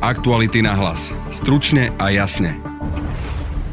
Aktuality na hlas. Stručne a jasne.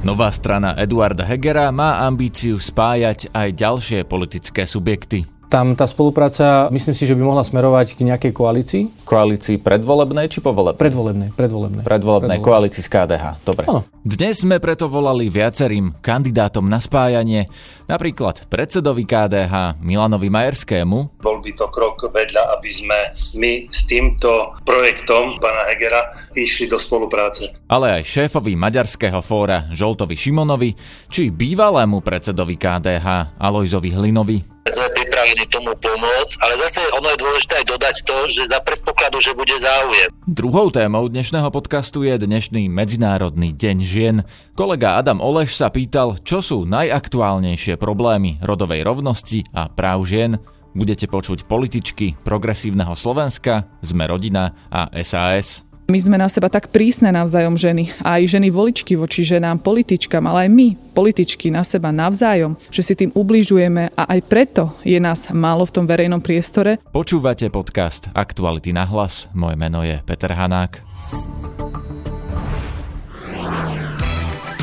Nová strana Eduarda Hegera má ambíciu spájať aj ďalšie politické subjekty. Tam tá spolupráca, myslím si, že by mohla smerovať k nejakej koalícii. Koalícii predvolebnej či povolebnej? Predvolebnej, predvolebnej. Predvolebnej koalícii z KDH. Dobre. Áno. Dnes sme preto volali viacerým kandidátom na spájanie, napríklad predsedovi KDH Milanovi Majerskému. Bol by to krok vedľa, aby sme my s týmto projektom pána Hegera išli do spolupráce. Ale aj šéfovi Maďarského fóra Žoltovi Šimonovi, či bývalému predsedovi KDH Alojzovi Hlinovi sme pripravení tomu pomôcť, ale zase ono je dôležité aj dodať to, že za predpokladu, že bude záujem. Druhou témou dnešného podcastu je dnešný Medzinárodný deň žien. Kolega Adam Oleš sa pýtal, čo sú najaktuálnejšie problémy rodovej rovnosti a práv žien. Budete počuť političky progresívneho Slovenska, Sme rodina a SAS. My sme na seba tak prísne navzájom ženy. A aj ženy voličky voči ženám, političkám, ale aj my, političky, na seba navzájom, že si tým ubližujeme a aj preto je nás málo v tom verejnom priestore. Počúvate podcast Aktuality na hlas. Moje meno je Peter Hanák.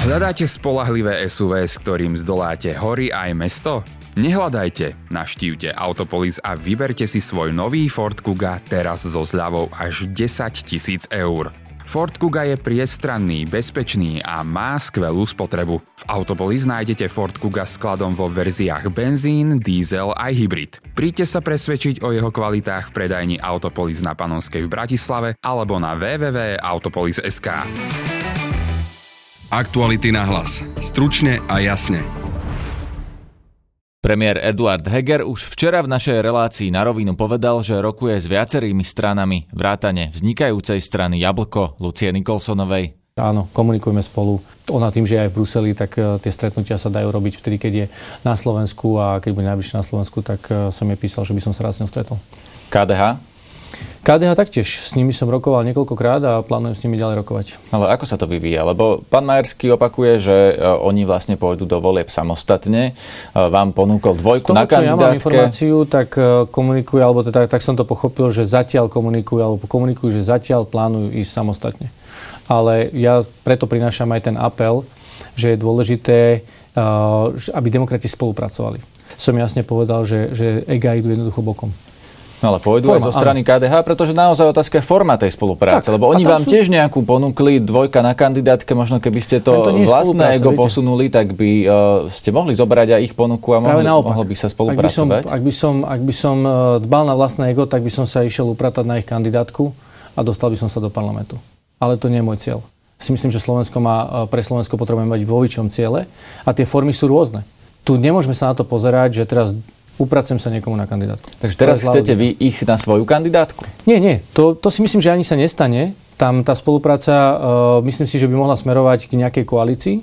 Hľadáte spolahlivé SUV, s ktorým zdoláte hory aj mesto? Nehľadajte, navštívte Autopolis a vyberte si svoj nový Ford Kuga teraz so zľavou až 10 tisíc eur. Ford Kuga je priestranný, bezpečný a má skvelú spotrebu. V Autopolis nájdete Ford Kuga skladom vo verziách benzín, diesel aj hybrid. Príďte sa presvedčiť o jeho kvalitách v predajni Autopolis na Panonskej v Bratislave alebo na www.autopolis.sk. Aktuality na hlas. Stručne a jasne. Premiér Eduard Heger už včera v našej relácii na rovinu povedal, že rokuje s viacerými stranami vrátane vznikajúcej strany Jablko Lucie Nikolsonovej. Áno, komunikujeme spolu. Ona tým, že je aj v Bruseli, tak e, tie stretnutia sa dajú robiť vtedy, keď je na Slovensku a keď bude najbližšie na Slovensku, tak e, som jej písal, že by som sa rád s ňou stretol. KDH? KDH taktiež, s nimi som rokoval niekoľkokrát a plánujem s nimi ďalej rokovať. Ale ako sa to vyvíja? Lebo pán Majerský opakuje, že e, oni vlastne pôjdu do volieb samostatne. E, vám ponúkol dvojku toho, na kandidátke. ja mám informáciu, tak e, komunikujú, alebo teda, tak som to pochopil, že zatiaľ komunikujú, alebo komunikujú, že zatiaľ plánujú ísť samostatne. Ale ja preto prinášam aj ten apel, že je dôležité, aby demokrati spolupracovali. Som jasne povedal, že, že EGA idú jednoducho bokom. No ale pôjdu forma, aj zo strany áno. KDH, pretože naozaj otázka je forma tej spolupráce. Tak, lebo oni vám sú... tiež nejakú ponúkli dvojka na kandidátke, možno keby ste to, vlastné ego viete. posunuli, tak by uh, ste mohli zobrať aj ich ponuku a mohli, mohlo by sa spolupracovať. Ak by, som, ak by som, ak by som dbal na vlastné ego, tak by som sa išiel upratať na ich kandidátku a dostal by som sa do parlamentu. Ale to nie je môj cieľ. Si myslím, že Slovensko má, uh, pre Slovensko potrebujeme mať vo ciele a tie formy sú rôzne. Tu nemôžeme sa na to pozerať, že teraz upracujem sa niekomu na kandidátku. Takže teraz chcete vy ich na svoju kandidátku? Nie, nie. To, to si myslím, že ani sa nestane. Tam tá spolupráca, uh, myslím si, že by mohla smerovať k nejakej koalícii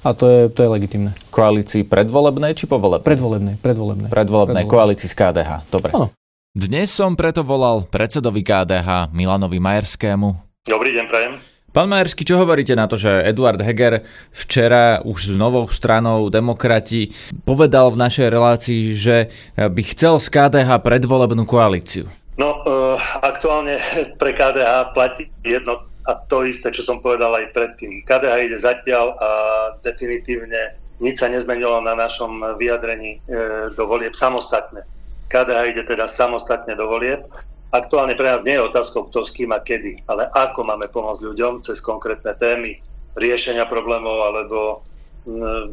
a to je, to je legitimné. Koalícii predvolebnej či povolebnej? Predvolebnej. Predvolebnej, predvolebnej koalícii z KDH. Dobre. Áno. Dnes som preto volal predsedovi KDH Milanovi Majerskému. Dobrý deň, prajem. Pán Majersky, čo hovoríte na to, že Eduard Heger včera už s novou stranou Demokrati povedal v našej relácii, že by chcel z KDH predvolebnú koalíciu? No, uh, aktuálne pre KDH platí jedno a to isté, čo som povedal aj predtým. KDH ide zatiaľ a definitívne nič sa nezmenilo na našom vyjadrení e, do volieb samostatne. KDH ide teda samostatne do volieb Aktuálne pre nás nie je otázkou, kto s kým a kedy, ale ako máme pomôcť ľuďom cez konkrétne témy, riešenia problémov alebo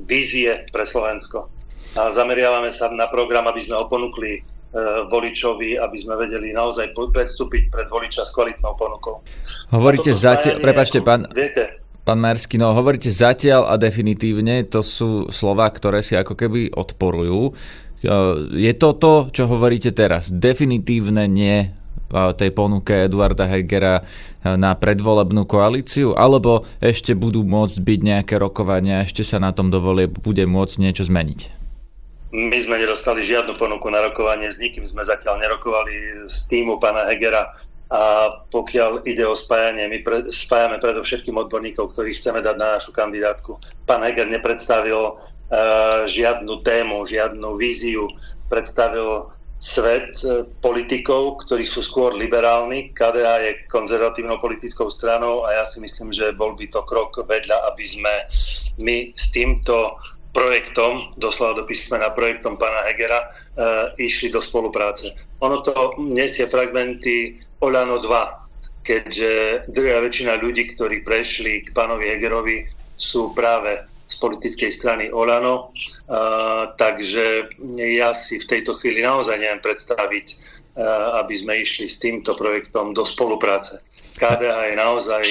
vízie pre Slovensko. A zameriavame sa na program, aby sme ho ponúkli e, voličovi, aby sme vedeli naozaj predstúpiť pred voliča s kvalitnou ponukou. Hovoríte zatiaľ, prepačte, pán, viete, Pán Majersky, no hovoríte zatiaľ a definitívne, to sú slova, ktoré si ako keby odporujú. E, je to to, čo hovoríte teraz, definitívne nie tej ponuke Eduarda Hegera na predvolebnú koalíciu? Alebo ešte budú môcť byť nejaké rokovania, ešte sa na tom dovolie bude môcť niečo zmeniť? My sme nedostali žiadnu ponuku na rokovanie, s nikým sme zatiaľ nerokovali z týmu pána Hegera a pokiaľ ide o spájanie, my pre, spájame predovšetkým odborníkov, ktorých chceme dať na našu kandidátku. Pán Heger nepredstavil uh, žiadnu tému, žiadnu víziu, predstavil svet e, politikov, ktorí sú skôr liberálni. KDH je konzervatívnou politickou stranou a ja si myslím, že bol by to krok vedľa, aby sme my s týmto projektom, doslova do písmena projektom pána Hegera, e, išli do spolupráce. Ono to nesie fragmenty Olano 2, keďže druhá väčšina ľudí, ktorí prešli k pánovi Hegerovi, sú práve z politickej strany Olano, takže ja si v tejto chvíli naozaj neviem predstaviť, aby sme išli s týmto projektom do spolupráce. KDH je naozaj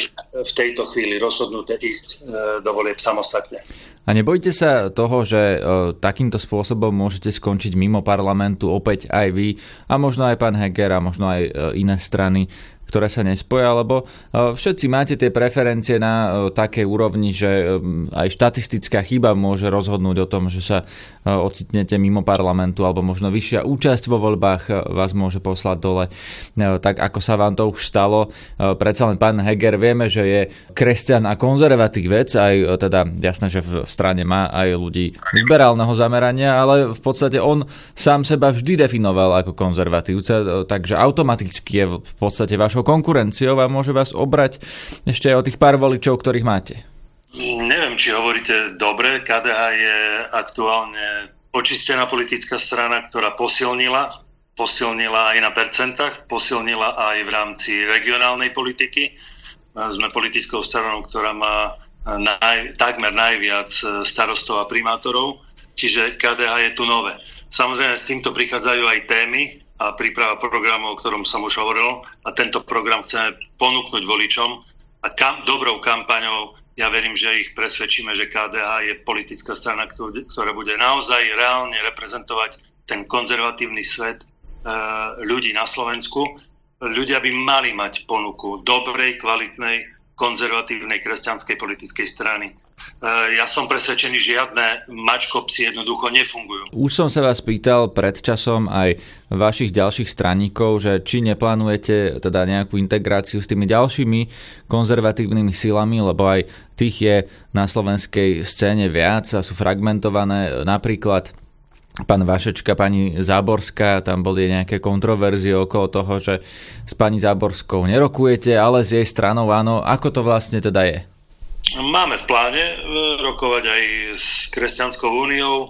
v tejto chvíli rozhodnuté ísť uh, do volieb samostatne. A nebojte sa toho, že takýmto spôsobom môžete skončiť mimo parlamentu opäť aj vy a možno aj pán Heger a možno aj iné strany ktoré sa nespoja, lebo e, všetci máte tie preferencie na e, takej úrovni, že e, aj štatistická chyba môže rozhodnúť o tom, že sa ocitnete mimo parlamentu alebo možno vyššia účasť vo voľbách vás môže poslať dole. Tak ako sa vám to už stalo, predsa len pán Heger vieme, že je kresťan a konzervatívec, aj teda jasné, že v strane má aj ľudí liberálneho zamerania, ale v podstate on sám seba vždy definoval ako konzervatívca, takže automaticky je v podstate vaš vašou konkurenciou a môže vás obrať ešte aj o tých pár voličov, ktorých máte. Neviem, či hovoríte dobre. KDH je aktuálne očistená politická strana, ktorá posilnila, posilnila aj na percentách, posilnila aj v rámci regionálnej politiky. Sme politickou stranou, ktorá má naj, takmer najviac starostov a primátorov, čiže KDH je tu nové. Samozrejme, s týmto prichádzajú aj témy, a príprava programu, o ktorom som už hovoril. A tento program chceme ponúknuť voličom a kam, dobrou kampaňou ja verím, že ich presvedčíme, že KDH je politická strana, ktorá bude naozaj reálne reprezentovať ten konzervatívny svet e, ľudí na Slovensku. Ľudia by mali mať ponuku dobrej, kvalitnej, konzervatívnej kresťanskej politickej strany E, ja som presvedčený, žiadne mačkopsy jednoducho nefungujú. Už som sa vás pýtal pred časom aj vašich ďalších straníkov, že či neplánujete teda nejakú integráciu s tými ďalšími konzervatívnymi silami, lebo aj tých je na slovenskej scéne viac a sú fragmentované napríklad pán Vašečka, pani Záborská, tam boli nejaké kontroverzie okolo toho, že s pani Záborskou nerokujete, ale s jej stranou áno. Ako to vlastne teda je? Máme v pláne e, rokovať aj s Kresťanskou úniou, e,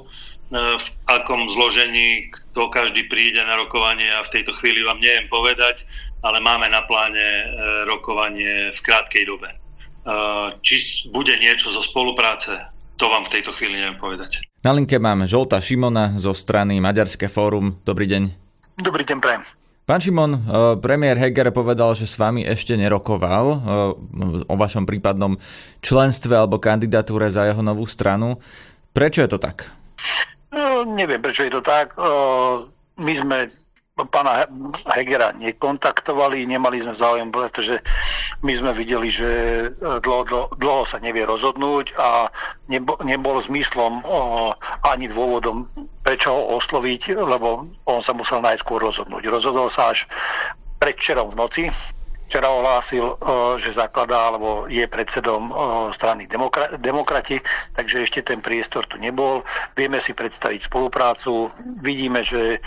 v akom zložení kto každý príde na rokovanie a v tejto chvíli vám neviem povedať, ale máme na pláne e, rokovanie v krátkej dobe. Či bude niečo zo spolupráce, to vám v tejto chvíli neviem povedať. Na linke máme Žolta Šimona zo strany Maďarské fórum. Dobrý deň. Dobrý deň, prajem. Pán Šimon, eh, premiér Heger povedal, že s vami ešte nerokoval eh, o vašom prípadnom členstve alebo kandidatúre za jeho novú stranu. Prečo je to tak? No, neviem, prečo je to tak. Eh, my sme pána Hegera nekontaktovali, nemali sme záujem, pretože my sme videli, že dlho, dlho, dlho sa nevie rozhodnúť a nebo, nebol zmyslom o, ani dôvodom, prečo ho osloviť, lebo on sa musel najskôr rozhodnúť. Rozhodol sa až predčerom v noci, včera ohlásil, že zakladá alebo je predsedom strany demokra- demokrati, takže ešte ten priestor tu nebol. Vieme si predstaviť spoluprácu. Vidíme, že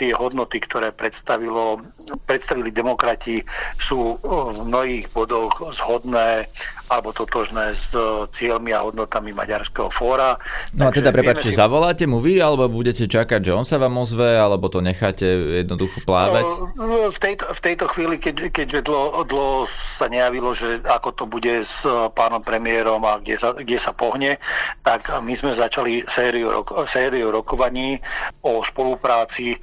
tie hodnoty, ktoré predstavilo, predstavili demokrati, sú v mnohých bodoch zhodné alebo totožné s cieľmi a hodnotami Maďarského fóra. No a teda, prepáčte, si... zavoláte mu vy, alebo budete čakať, že on sa vám ozve, alebo to necháte jednoducho plávať? V tejto, v tejto chvíli, keď, keďže dlho, dlho sa nejavilo, že ako to bude s pánom premiérom a kde sa, kde sa pohne, tak my sme začali sériu, sériu rokovaní o spolupráci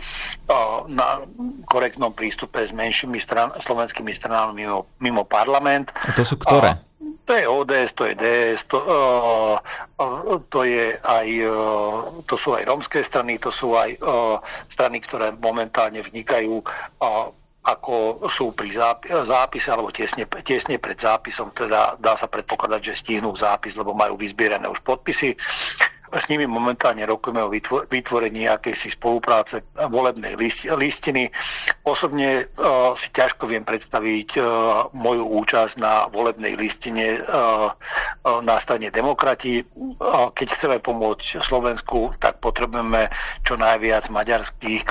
na korektnom prístupe s menšími stran, slovenskými stranami mimo, mimo parlament. A to sú ktoré? A, to je ODS, to je DS, to, uh, to, je aj, uh, to sú aj rómske strany, to sú aj uh, strany, ktoré momentálne vnikajú uh, ako sú pri zápise alebo tesne, tesne pred zápisom, teda dá sa predpokladať, že stihnú zápis, lebo majú vyzbierané už podpisy. S nimi momentálne rokujeme o vytvorení akejsi spolupráce volebnej list, listiny. Osobne uh, si ťažko viem predstaviť uh, moju účasť na volebnej listine uh, na strane demokrati. Keď chceme pomôcť Slovensku, tak potrebujeme čo najviac maďarských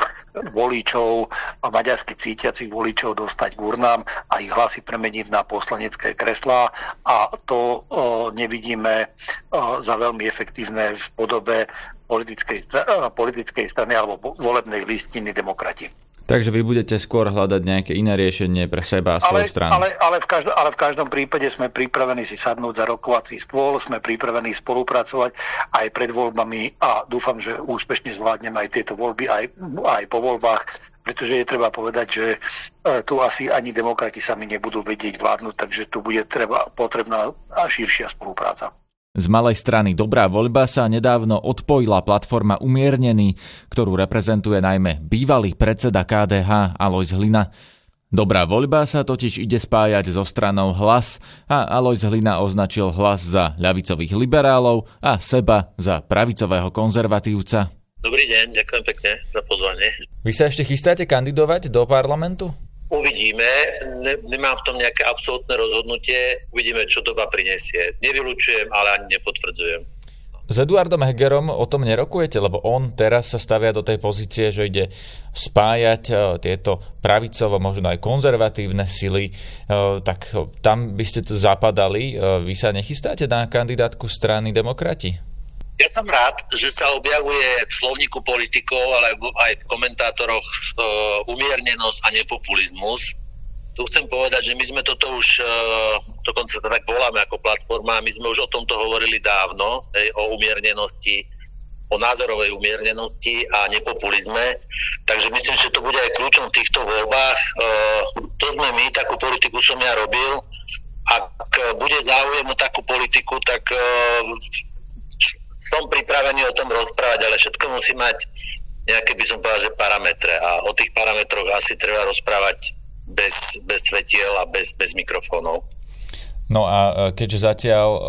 voličov, maďarsky cítiacich voličov dostať k urnám a ich hlasy premeniť na poslanecké kreslá a to nevidíme za veľmi efektívne v podobe politickej, politickej strany alebo volebnej listiny demokrati. Takže vy budete skôr hľadať nejaké iné riešenie pre seba a svoju ale, stranu. Ale, ale, v každom, ale v každom prípade sme pripravení si sadnúť za rokovací stôl, sme pripravení spolupracovať aj pred voľbami a dúfam, že úspešne zvládneme aj tieto voľby aj, aj po voľbách, pretože je treba povedať, že e, tu asi ani demokrati sami nebudú vedieť vládnuť, takže tu bude treba, potrebná širšia spolupráca. Z malej strany Dobrá voľba sa nedávno odpojila platforma Umiernený, ktorú reprezentuje najmä bývalý predseda KDH Alois Hlina. Dobrá voľba sa totiž ide spájať so stranou Hlas a Alois Hlina označil Hlas za ľavicových liberálov a seba za pravicového konzervatívca. Dobrý deň, ďakujem pekne za pozvanie. Vy sa ešte chystáte kandidovať do parlamentu? Uvidíme, ne, nemám v tom nejaké absolútne rozhodnutie, uvidíme, čo doba prinesie. Nevylučujem, ale ani nepotvrdzujem. S Eduardom Hegerom o tom nerokujete, lebo on teraz sa stavia do tej pozície, že ide spájať uh, tieto pravicovo, možno aj konzervatívne sily, uh, tak tam by ste to zapadali. Uh, vy sa nechystáte na kandidátku strany demokrati? Ja som rád, že sa objavuje v slovníku politikov, ale aj v, komentátoroch uh, umiernenosť a nepopulizmus. Tu chcem povedať, že my sme toto už, uh, dokonca sa tak voláme ako platforma, my sme už o tomto hovorili dávno, hej, o umiernenosti, o názorovej umiernenosti a nepopulizme. Takže myslím, že to bude aj kľúčom v týchto voľbách. Uh, to sme my, takú politiku som ja robil. Ak bude záujem o takú politiku, tak uh, som pripravený o tom rozprávať, ale všetko musí mať nejaké, by som povedal, že parametre a o tých parametroch asi treba rozprávať bez, bez svetiel a bez, bez mikrofónov. No a e, keďže zatiaľ e,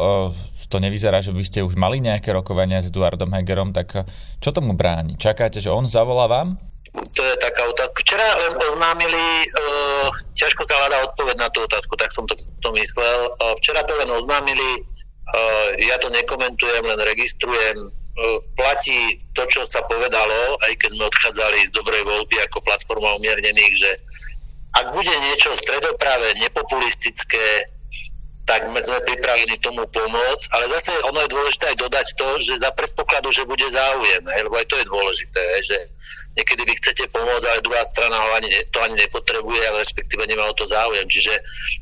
to nevyzerá, že by ste už mali nejaké rokovania s Eduardom Hegerom, tak e, čo tomu bráni? Čakáte, že on zavolá vám? To je taká otázka. Včera len oznámili, uh, ťažko sa hľadá odpoveď na tú otázku, tak som to, to myslel. Uh, včera to len oznámili, ja to nekomentujem, len registrujem. Eh, platí to, čo sa povedalo, aj keď sme odchádzali z dobrej voľby ako platforma umiernených, že ak bude niečo stredopravé, nepopulistické, tak sme pripravení tomu pomôcť, ale zase ono je dôležité aj dodať to, že za predpokladu, že bude záujem, lebo aj to je dôležité, že niekedy vy chcete pomôcť, ale druhá strana ho ani, to ani nepotrebuje, ale respektíve nemá o to záujem. Čiže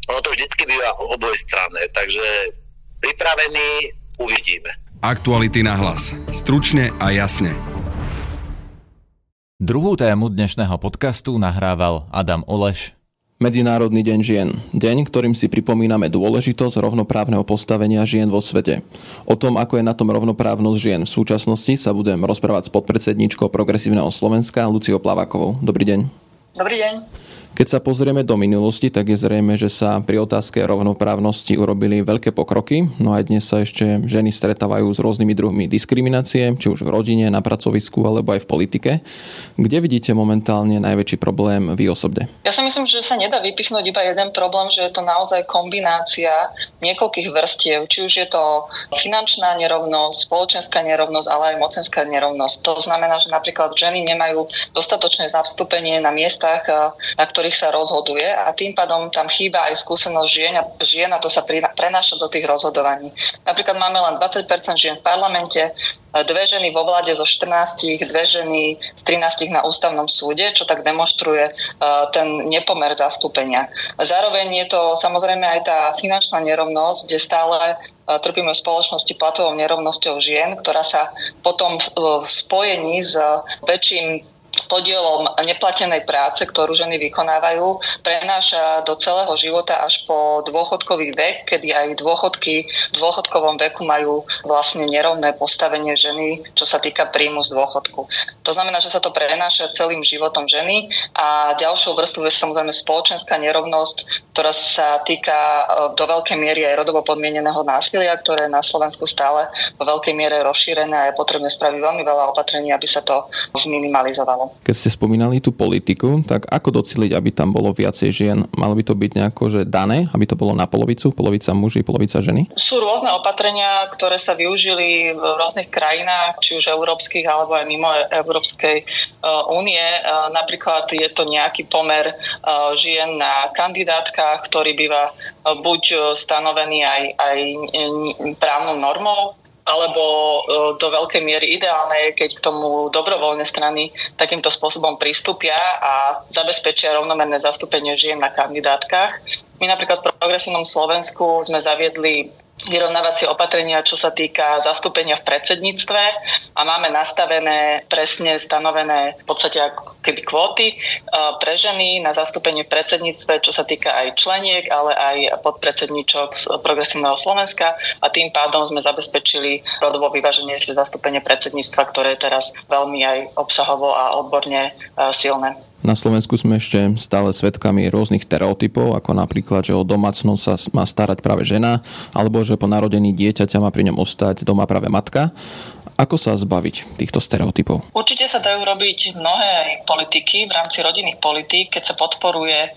ono to vždycky býva obojstranné, takže pripravení, uvidíme. Aktuality na hlas. Stručne a jasne. Druhú tému dnešného podcastu nahrával Adam Oleš. Medzinárodný deň žien. Deň, ktorým si pripomíname dôležitosť rovnoprávneho postavenia žien vo svete. O tom, ako je na tom rovnoprávnosť žien v súčasnosti, sa budem rozprávať s podpredsedničkou Progresívneho Slovenska Luciou Plavakovou. Dobrý deň. Dobrý deň. Keď sa pozrieme do minulosti, tak je zrejme, že sa pri otázke rovnoprávnosti urobili veľké pokroky. No aj dnes sa ešte ženy stretávajú s rôznymi druhmi diskriminácie, či už v rodine, na pracovisku alebo aj v politike. Kde vidíte momentálne najväčší problém vy osobne? Ja si myslím, že sa nedá vypichnúť iba jeden problém, že je to naozaj kombinácia niekoľkých vrstiev. Či už je to finančná nerovnosť, spoločenská nerovnosť, ale aj mocenská nerovnosť. To znamená, že napríklad ženy nemajú dostatočné zastúpenie na miestach, na ktorých ktorých sa rozhoduje a tým pádom tam chýba aj skúsenosť žien a, žien a to sa prenáša do tých rozhodovaní. Napríklad máme len 20% žien v parlamente, dve ženy vo vláde zo 14, dve ženy z 13 na ústavnom súde, čo tak demonstruje e, ten nepomer zastúpenia. Zároveň je to samozrejme aj tá finančná nerovnosť, kde stále e, trpíme v spoločnosti platovou nerovnosťou žien, ktorá sa potom v spojení s väčším podielom neplatenej práce, ktorú ženy vykonávajú, prenáša do celého života až po dôchodkový vek, kedy aj dôchodky v dôchodkovom veku majú vlastne nerovné postavenie ženy, čo sa týka príjmu z dôchodku. To znamená, že sa to prenáša celým životom ženy a ďalšou vrstvou je samozrejme spoločenská nerovnosť, ktorá sa týka e, do veľkej miery aj rodovo podmieneného násilia, ktoré je na Slovensku stále vo veľkej miere rozšírené a je potrebné spraviť veľmi veľa opatrení, aby sa to zminimalizovalo. Keď ste spomínali tú politiku, tak ako dociliť, aby tam bolo viacej žien? Malo by to byť nejako, že dané, aby to bolo na polovicu, polovica muži, polovica ženy? Sú rôzne opatrenia, ktoré sa využili v rôznych krajinách, či už európskych alebo aj mimo Európskej e, únie. E, napríklad je to nejaký pomer e, žien na kandidátkach, ktorý býva buď stanovený aj, aj právnou normou, alebo e, do veľkej miery ideálne je, keď k tomu dobrovoľné strany takýmto spôsobom pristúpia a zabezpečia rovnomerné zastúpenie žien na kandidátkach. My napríklad v progresívnom Slovensku sme zaviedli vyrovnávacie opatrenia, čo sa týka zastúpenia v predsedníctve a máme nastavené presne stanovené v podstate ako keby kvóty e, pre ženy na zastúpenie v predsedníctve, čo sa týka aj členiek, ale aj podpredsedníčok z Progresívneho Slovenska a tým pádom sme zabezpečili rodovo vyváženejšie zastúpenie predsedníctva, ktoré je teraz veľmi aj obsahovo a odborne e, silné. Na Slovensku sme ešte stále svedkami rôznych stereotypov, ako napríklad, že o domácnosť sa má starať práve žena, alebo že po narodení dieťaťa má pri ňom ostať doma práve matka. Ako sa zbaviť týchto stereotypov? Určite sa dajú robiť mnohé politiky v rámci rodinných politík, keď sa podporuje e,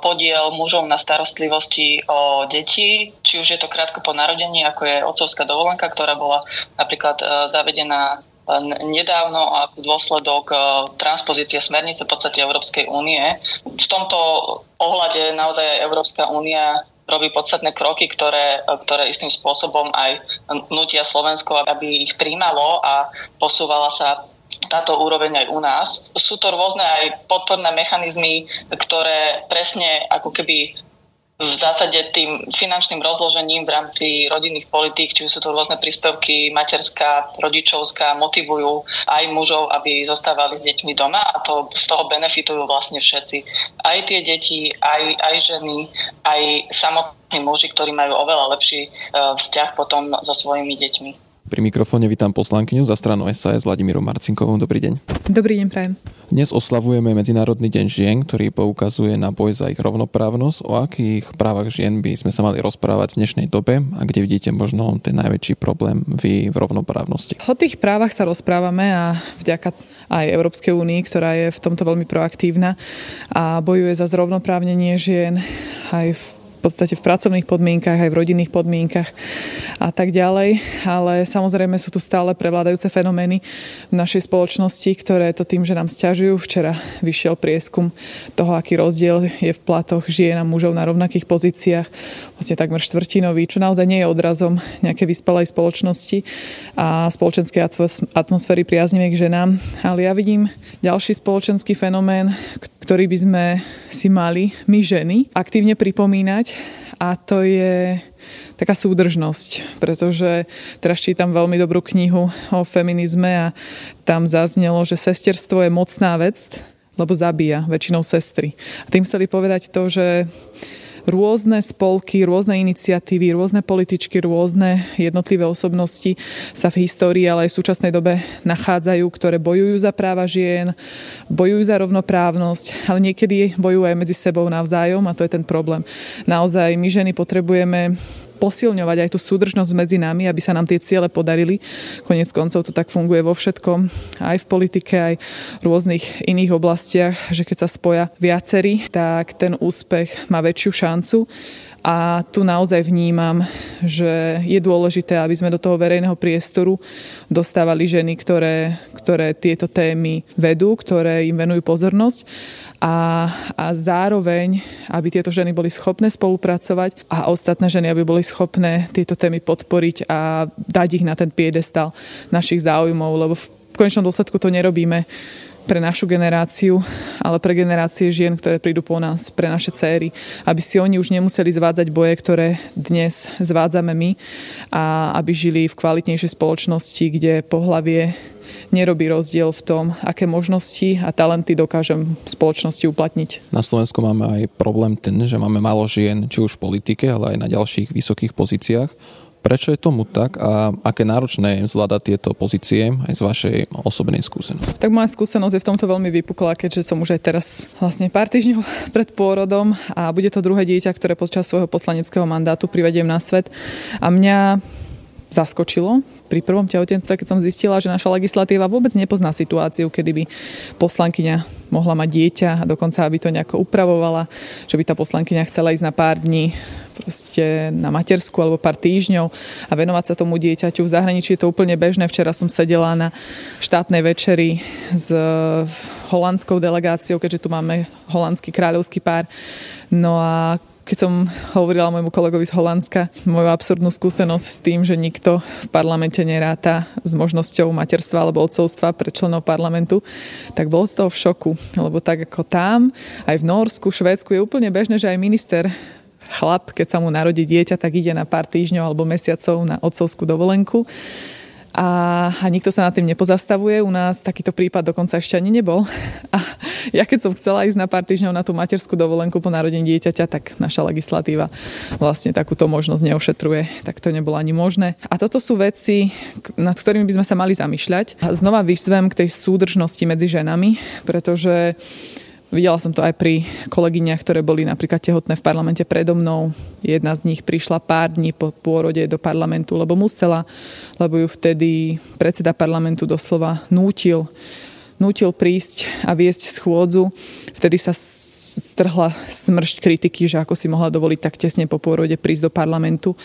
podiel mužov na starostlivosti o deti, či už je to krátko po narodení, ako je otcovská dovolenka, ktorá bola napríklad e, zavedená nedávno ako dôsledok e, transpozície smernice v podstate Európskej únie. V tomto ohľade naozaj aj Európska únia robí podstatné kroky, ktoré, ktoré istým spôsobom aj nutia Slovensko, aby ich príjmalo a posúvala sa táto úroveň aj u nás. Sú to rôzne aj podporné mechanizmy, ktoré presne ako keby v zásade tým finančným rozložením v rámci rodinných politík, či sú to rôzne príspevky materská, rodičovská, motivujú aj mužov, aby zostávali s deťmi doma a to, z toho benefitujú vlastne všetci. Aj tie deti, aj, aj ženy, aj samotní muži, ktorí majú oveľa lepší e, vzťah potom so svojimi deťmi. Pri mikrofóne vítam poslankyňu za stranu SAS Vladimíru Marcinkovou. Dobrý deň. Dobrý deň, prajem. Dnes oslavujeme Medzinárodný deň žien, ktorý poukazuje na boj za ich rovnoprávnosť. O akých právach žien by sme sa mali rozprávať v dnešnej dobe a kde vidíte možno ten najväčší problém vy v rovnoprávnosti? O tých právach sa rozprávame a vďaka aj Európskej únii, ktorá je v tomto veľmi proaktívna a bojuje za zrovnoprávnenie žien aj v podstate v pracovných podmienkach, aj v rodinných podmienkach a tak ďalej. Ale samozrejme sú tu stále prevládajúce fenomény v našej spoločnosti, ktoré to tým, že nám stiažujú. Včera vyšiel prieskum toho, aký rozdiel je v platoch žien a mužov na rovnakých pozíciách, vlastne takmer štvrtinový, čo naozaj nie je odrazom nejakej vyspalej spoločnosti a spoločenskej atmosféry priaznivé k ženám. Ale ja vidím ďalší spoločenský fenomén, ktorý by sme si mali my ženy aktívne pripomínať a to je taká súdržnosť, pretože teraz čítam veľmi dobrú knihu o feminizme a tam zaznelo, že sesterstvo je mocná vec, lebo zabíja väčšinou sestry. A tým chceli povedať to, že rôzne spolky, rôzne iniciatívy, rôzne političky, rôzne jednotlivé osobnosti sa v histórii, ale aj v súčasnej dobe nachádzajú, ktoré bojujú za práva žien, bojujú za rovnoprávnosť, ale niekedy bojujú aj medzi sebou navzájom a to je ten problém. Naozaj my ženy potrebujeme posilňovať aj tú súdržnosť medzi nami, aby sa nám tie ciele podarili. Konec koncov to tak funguje vo všetkom, aj v politike, aj v rôznych iných oblastiach, že keď sa spoja viacerí, tak ten úspech má väčšiu šancu. A tu naozaj vnímam, že je dôležité, aby sme do toho verejného priestoru dostávali ženy, ktoré, ktoré tieto témy vedú, ktoré im venujú pozornosť. A, a zároveň, aby tieto ženy boli schopné spolupracovať a ostatné ženy, aby boli schopné tieto témy podporiť a dať ich na ten piedestal našich záujmov, lebo v konečnom dôsledku to nerobíme pre našu generáciu, ale pre generácie žien, ktoré prídu po nás, pre naše céry, aby si oni už nemuseli zvádzať boje, ktoré dnes zvádzame my a aby žili v kvalitnejšej spoločnosti, kde pohlavie nerobí rozdiel v tom, aké možnosti a talenty dokážem v spoločnosti uplatniť. Na Slovensku máme aj problém ten, že máme málo žien, či už v politike, ale aj na ďalších vysokých pozíciách. Prečo je tomu tak a aké náročné je zvládať tieto pozície aj z vašej osobnej skúsenosti? Tak moja skúsenosť je v tomto veľmi vypuklá, keďže som už aj teraz vlastne pár týždňov pred pôrodom a bude to druhé dieťa, ktoré počas svojho poslaneckého mandátu privediem na svet. A mňa zaskočilo pri prvom tehotenstve, keď som zistila, že naša legislatíva vôbec nepozná situáciu, kedy by poslankyňa mohla mať dieťa a dokonca aby to nejako upravovala, že by tá poslankyňa chcela ísť na pár dní proste na matersku alebo pár týždňov a venovať sa tomu dieťaťu. V zahraničí je to úplne bežné. Včera som sedela na štátnej večeri s holandskou delegáciou, keďže tu máme holandský kráľovský pár. No a keď som hovorila môjmu kolegovi z Holandska moju absurdnú skúsenosť s tým, že nikto v parlamente neráta s možnosťou materstva alebo odcovstva pre členov parlamentu, tak bol z toho v šoku, lebo tak ako tam, aj v Norsku, Švédsku je úplne bežné, že aj minister chlap, keď sa mu narodí dieťa, tak ide na pár týždňov alebo mesiacov na otcovskú dovolenku a, a nikto sa nad tým nepozastavuje. U nás takýto prípad dokonca ešte ani nebol. A ja keď som chcela ísť na pár týždňov na tú materskú dovolenku po narodení dieťaťa, tak naša legislatíva vlastne takúto možnosť neošetruje. Tak to nebolo ani možné. A toto sú veci, nad ktorými by sme sa mali zamýšľať. Znova vyzvem k tej súdržnosti medzi ženami, pretože Videla som to aj pri kolegyniach, ktoré boli napríklad tehotné v parlamente predo mnou. Jedna z nich prišla pár dní po pôrode do parlamentu, lebo musela, lebo ju vtedy predseda parlamentu doslova nútil, nútil prísť a viesť schôdzu. Vtedy sa strhla smršť kritiky, že ako si mohla dovoliť tak tesne po pôrode prísť do parlamentu.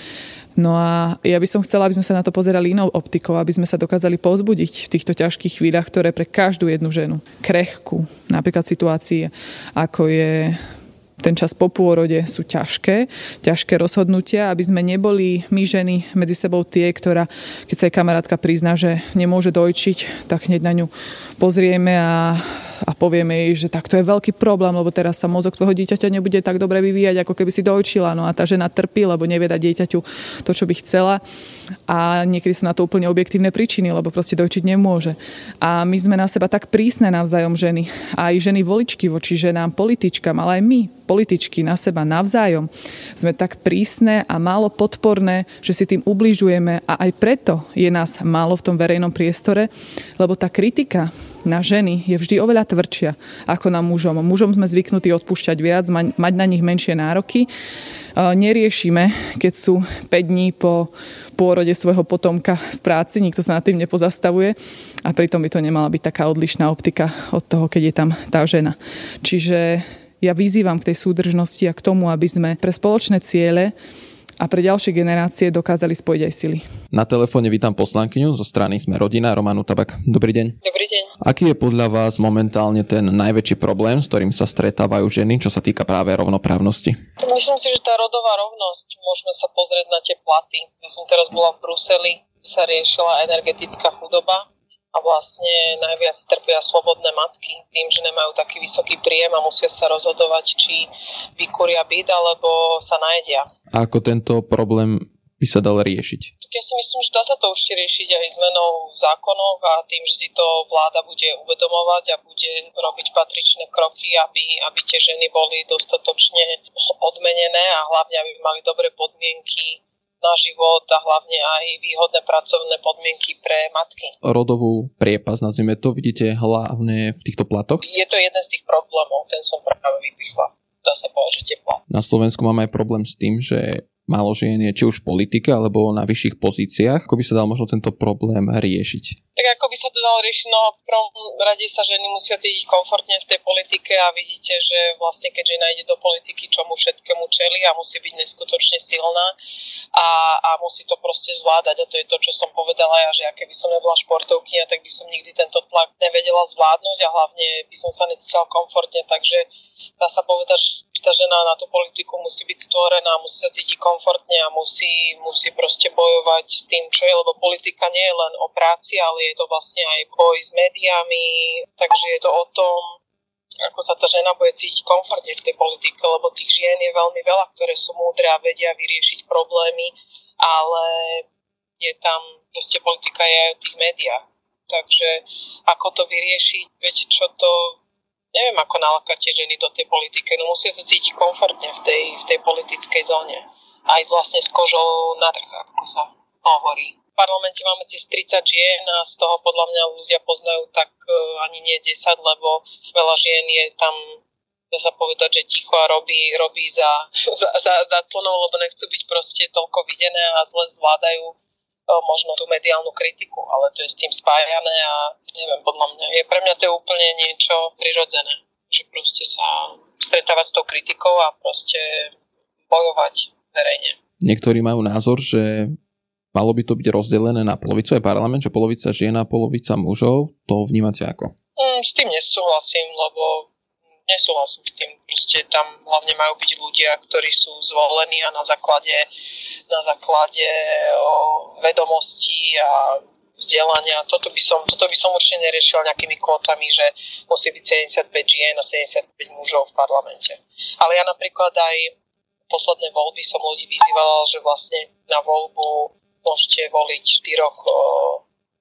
No a ja by som chcela, aby sme sa na to pozerali inou optikou, aby sme sa dokázali pozbudiť v týchto ťažkých chvíľach, ktoré pre každú jednu ženu, krehku, napríklad situácie, ako je ten čas po pôrode sú ťažké, ťažké rozhodnutia, aby sme neboli my ženy medzi sebou tie, ktorá, keď sa jej kamarátka prizná, že nemôže dojčiť, tak hneď na ňu pozrieme a a povieme jej, že tak to je veľký problém, lebo teraz sa mozog tvojho dieťaťa nebude tak dobre vyvíjať, ako keby si dojčila. No a tá žena trpí, lebo nevie dať dieťaťu to, čo by chcela. A niekedy sú na to úplne objektívne príčiny, lebo proste dojčiť nemôže. A my sme na seba tak prísne navzájom ženy. Aj ženy voličky voči ženám, političkám, ale aj my, političky, na seba navzájom. Sme tak prísne a málo podporné, že si tým ubližujeme a aj preto je nás málo v tom verejnom priestore, lebo tá kritika na ženy je vždy oveľa tvrdšia ako na mužom. Mužom sme zvyknutí odpúšťať viac, mať na nich menšie nároky. Neriešime, keď sú 5 dní po pôrode svojho potomka v práci, nikto sa nad tým nepozastavuje a pritom by to nemala byť taká odlišná optika od toho, keď je tam tá žena. Čiže ja vyzývam k tej súdržnosti a k tomu, aby sme pre spoločné ciele a pre ďalšie generácie dokázali spojiť aj sily. Na telefóne vítam poslankyňu zo strany Sme rodina, Romanu Tabak. Dobrý deň. Dobrý deň. Aký je podľa vás momentálne ten najväčší problém, s ktorým sa stretávajú ženy, čo sa týka práve rovnoprávnosti? Myslím si, že tá rodová rovnosť, môžeme sa pozrieť na tie platy. Ja som teraz bola v Bruseli, sa riešila energetická chudoba a vlastne najviac trpia slobodné matky tým, že nemajú taký vysoký príjem a musia sa rozhodovať, či vykuria byt alebo sa najedia. A ako tento problém by sa dal riešiť? Ja si myslím, že dá sa to určite riešiť aj zmenou zákonov a tým, že si to vláda bude uvedomovať a bude robiť patričné kroky, aby, aby tie ženy boli dostatočne odmenené a hlavne, aby mali dobré podmienky na život a hlavne aj výhodné pracovné podmienky pre matky. Rodovú priepas, nazvime to, vidíte hlavne v týchto platoch? Je to jeden z tých problémov, ten som práve vypichla. Dá sa povedať, že tepla. Na Slovensku máme aj problém s tým, že málo žien je či už v politike alebo na vyšších pozíciách. Ako by sa dal možno tento problém riešiť? Tak ako by sa to dalo riešiť? No v prvom rade sa ženy musia cítiť komfortne v tej politike a vidíte, že vlastne keď žena ide do politiky, čomu všetkému čeli a musí byť neskutočne silná a, a musí to proste zvládať. A to je to, čo som povedala ja, že ja keby som nebola športovkynia, tak by som nikdy tento tlak nevedela zvládnuť a hlavne by som sa necítila komfortne. Takže dá sa povedať, že tá žena na tú politiku musí byť stvorená, musí sa cítiť komfortne a musí, musí proste bojovať s tým, čo je, lebo politika nie je len o práci, ale je to vlastne aj boj s médiami, takže je to o tom, ako sa tá žena bude cítiť komfortne v tej politike, lebo tých žien je veľmi veľa, ktoré sú múdre a vedia vyriešiť problémy, ale je tam, proste politika je aj o tých médiách. Takže ako to vyriešiť, viete, čo to neviem, ako nalakať tie ženy do tej politiky. No musia sa cítiť komfortne v tej, v tej politickej zóne. Aj vlastne s kožou na trh, ako sa hovorí. V parlamente máme cez 30 žien a z toho podľa mňa ľudia poznajú tak e, ani nie 10, lebo veľa žien je tam dá sa povedať, že ticho a robí, robí za, za, za, za clonou, lebo nechcú byť proste toľko videné a zle zvládajú možno tú mediálnu kritiku, ale to je s tým spájané a neviem, podľa mňa je pre mňa to je úplne niečo prirodzené, že proste sa stretávať s tou kritikou a proste bojovať verejne. Niektorí majú názor, že malo by to byť rozdelené na polovicu aj parlament, že polovica žien a polovica mužov. To vnímate ako? Mm, s tým nesúhlasím, lebo nesúhlasím s tým. Proste tam hlavne majú byť ľudia, ktorí sú zvolení a na základe, na základe o, vedomostí a vzdelania. Toto by, som, toto by som určite neriešil nejakými kvótami, že musí byť 75 žien a 75 mužov v parlamente. Ale ja napríklad aj posledné voľby som ľudí vyzývala, že vlastne na voľbu môžete voliť štyroch o,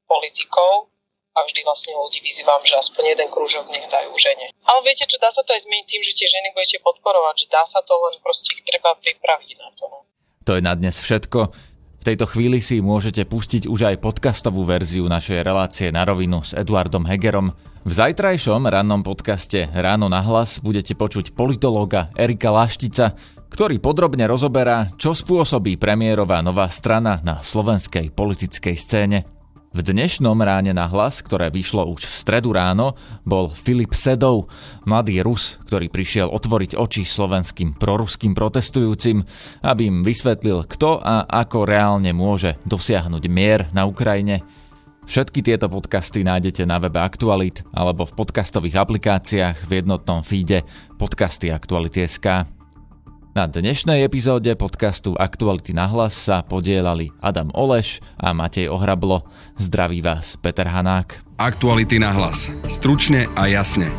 politikov a vždy vlastne ľudí vyzývam, že aspoň jeden krúžok nech dajú žene. Ale viete, čo dá sa to aj zmeniť tým, že tie ženy budete podporovať, že dá sa to, len proste ich treba pripraviť na to. No. To je na dnes všetko. V tejto chvíli si môžete pustiť už aj podcastovú verziu našej relácie na rovinu s Eduardom Hegerom. V zajtrajšom rannom podcaste Ráno na hlas budete počuť politológa Erika Laštica, ktorý podrobne rozoberá, čo spôsobí premiérová nová strana na slovenskej politickej scéne. V dnešnom ráne na hlas, ktoré vyšlo už v stredu ráno, bol Filip Sedov, mladý Rus, ktorý prišiel otvoriť oči slovenským proruským protestujúcim, aby im vysvetlil, kto a ako reálne môže dosiahnuť mier na Ukrajine. Všetky tieto podcasty nájdete na webe Aktualit alebo v podcastových aplikáciách v jednotnom feede podcasty Aktuality.sk. Na dnešnej epizóde podcastu Aktuality na hlas sa podielali Adam Oleš a Matej Ohrablo. Zdraví vás Peter Hanák. Aktuality na hlas. Stručne a jasne.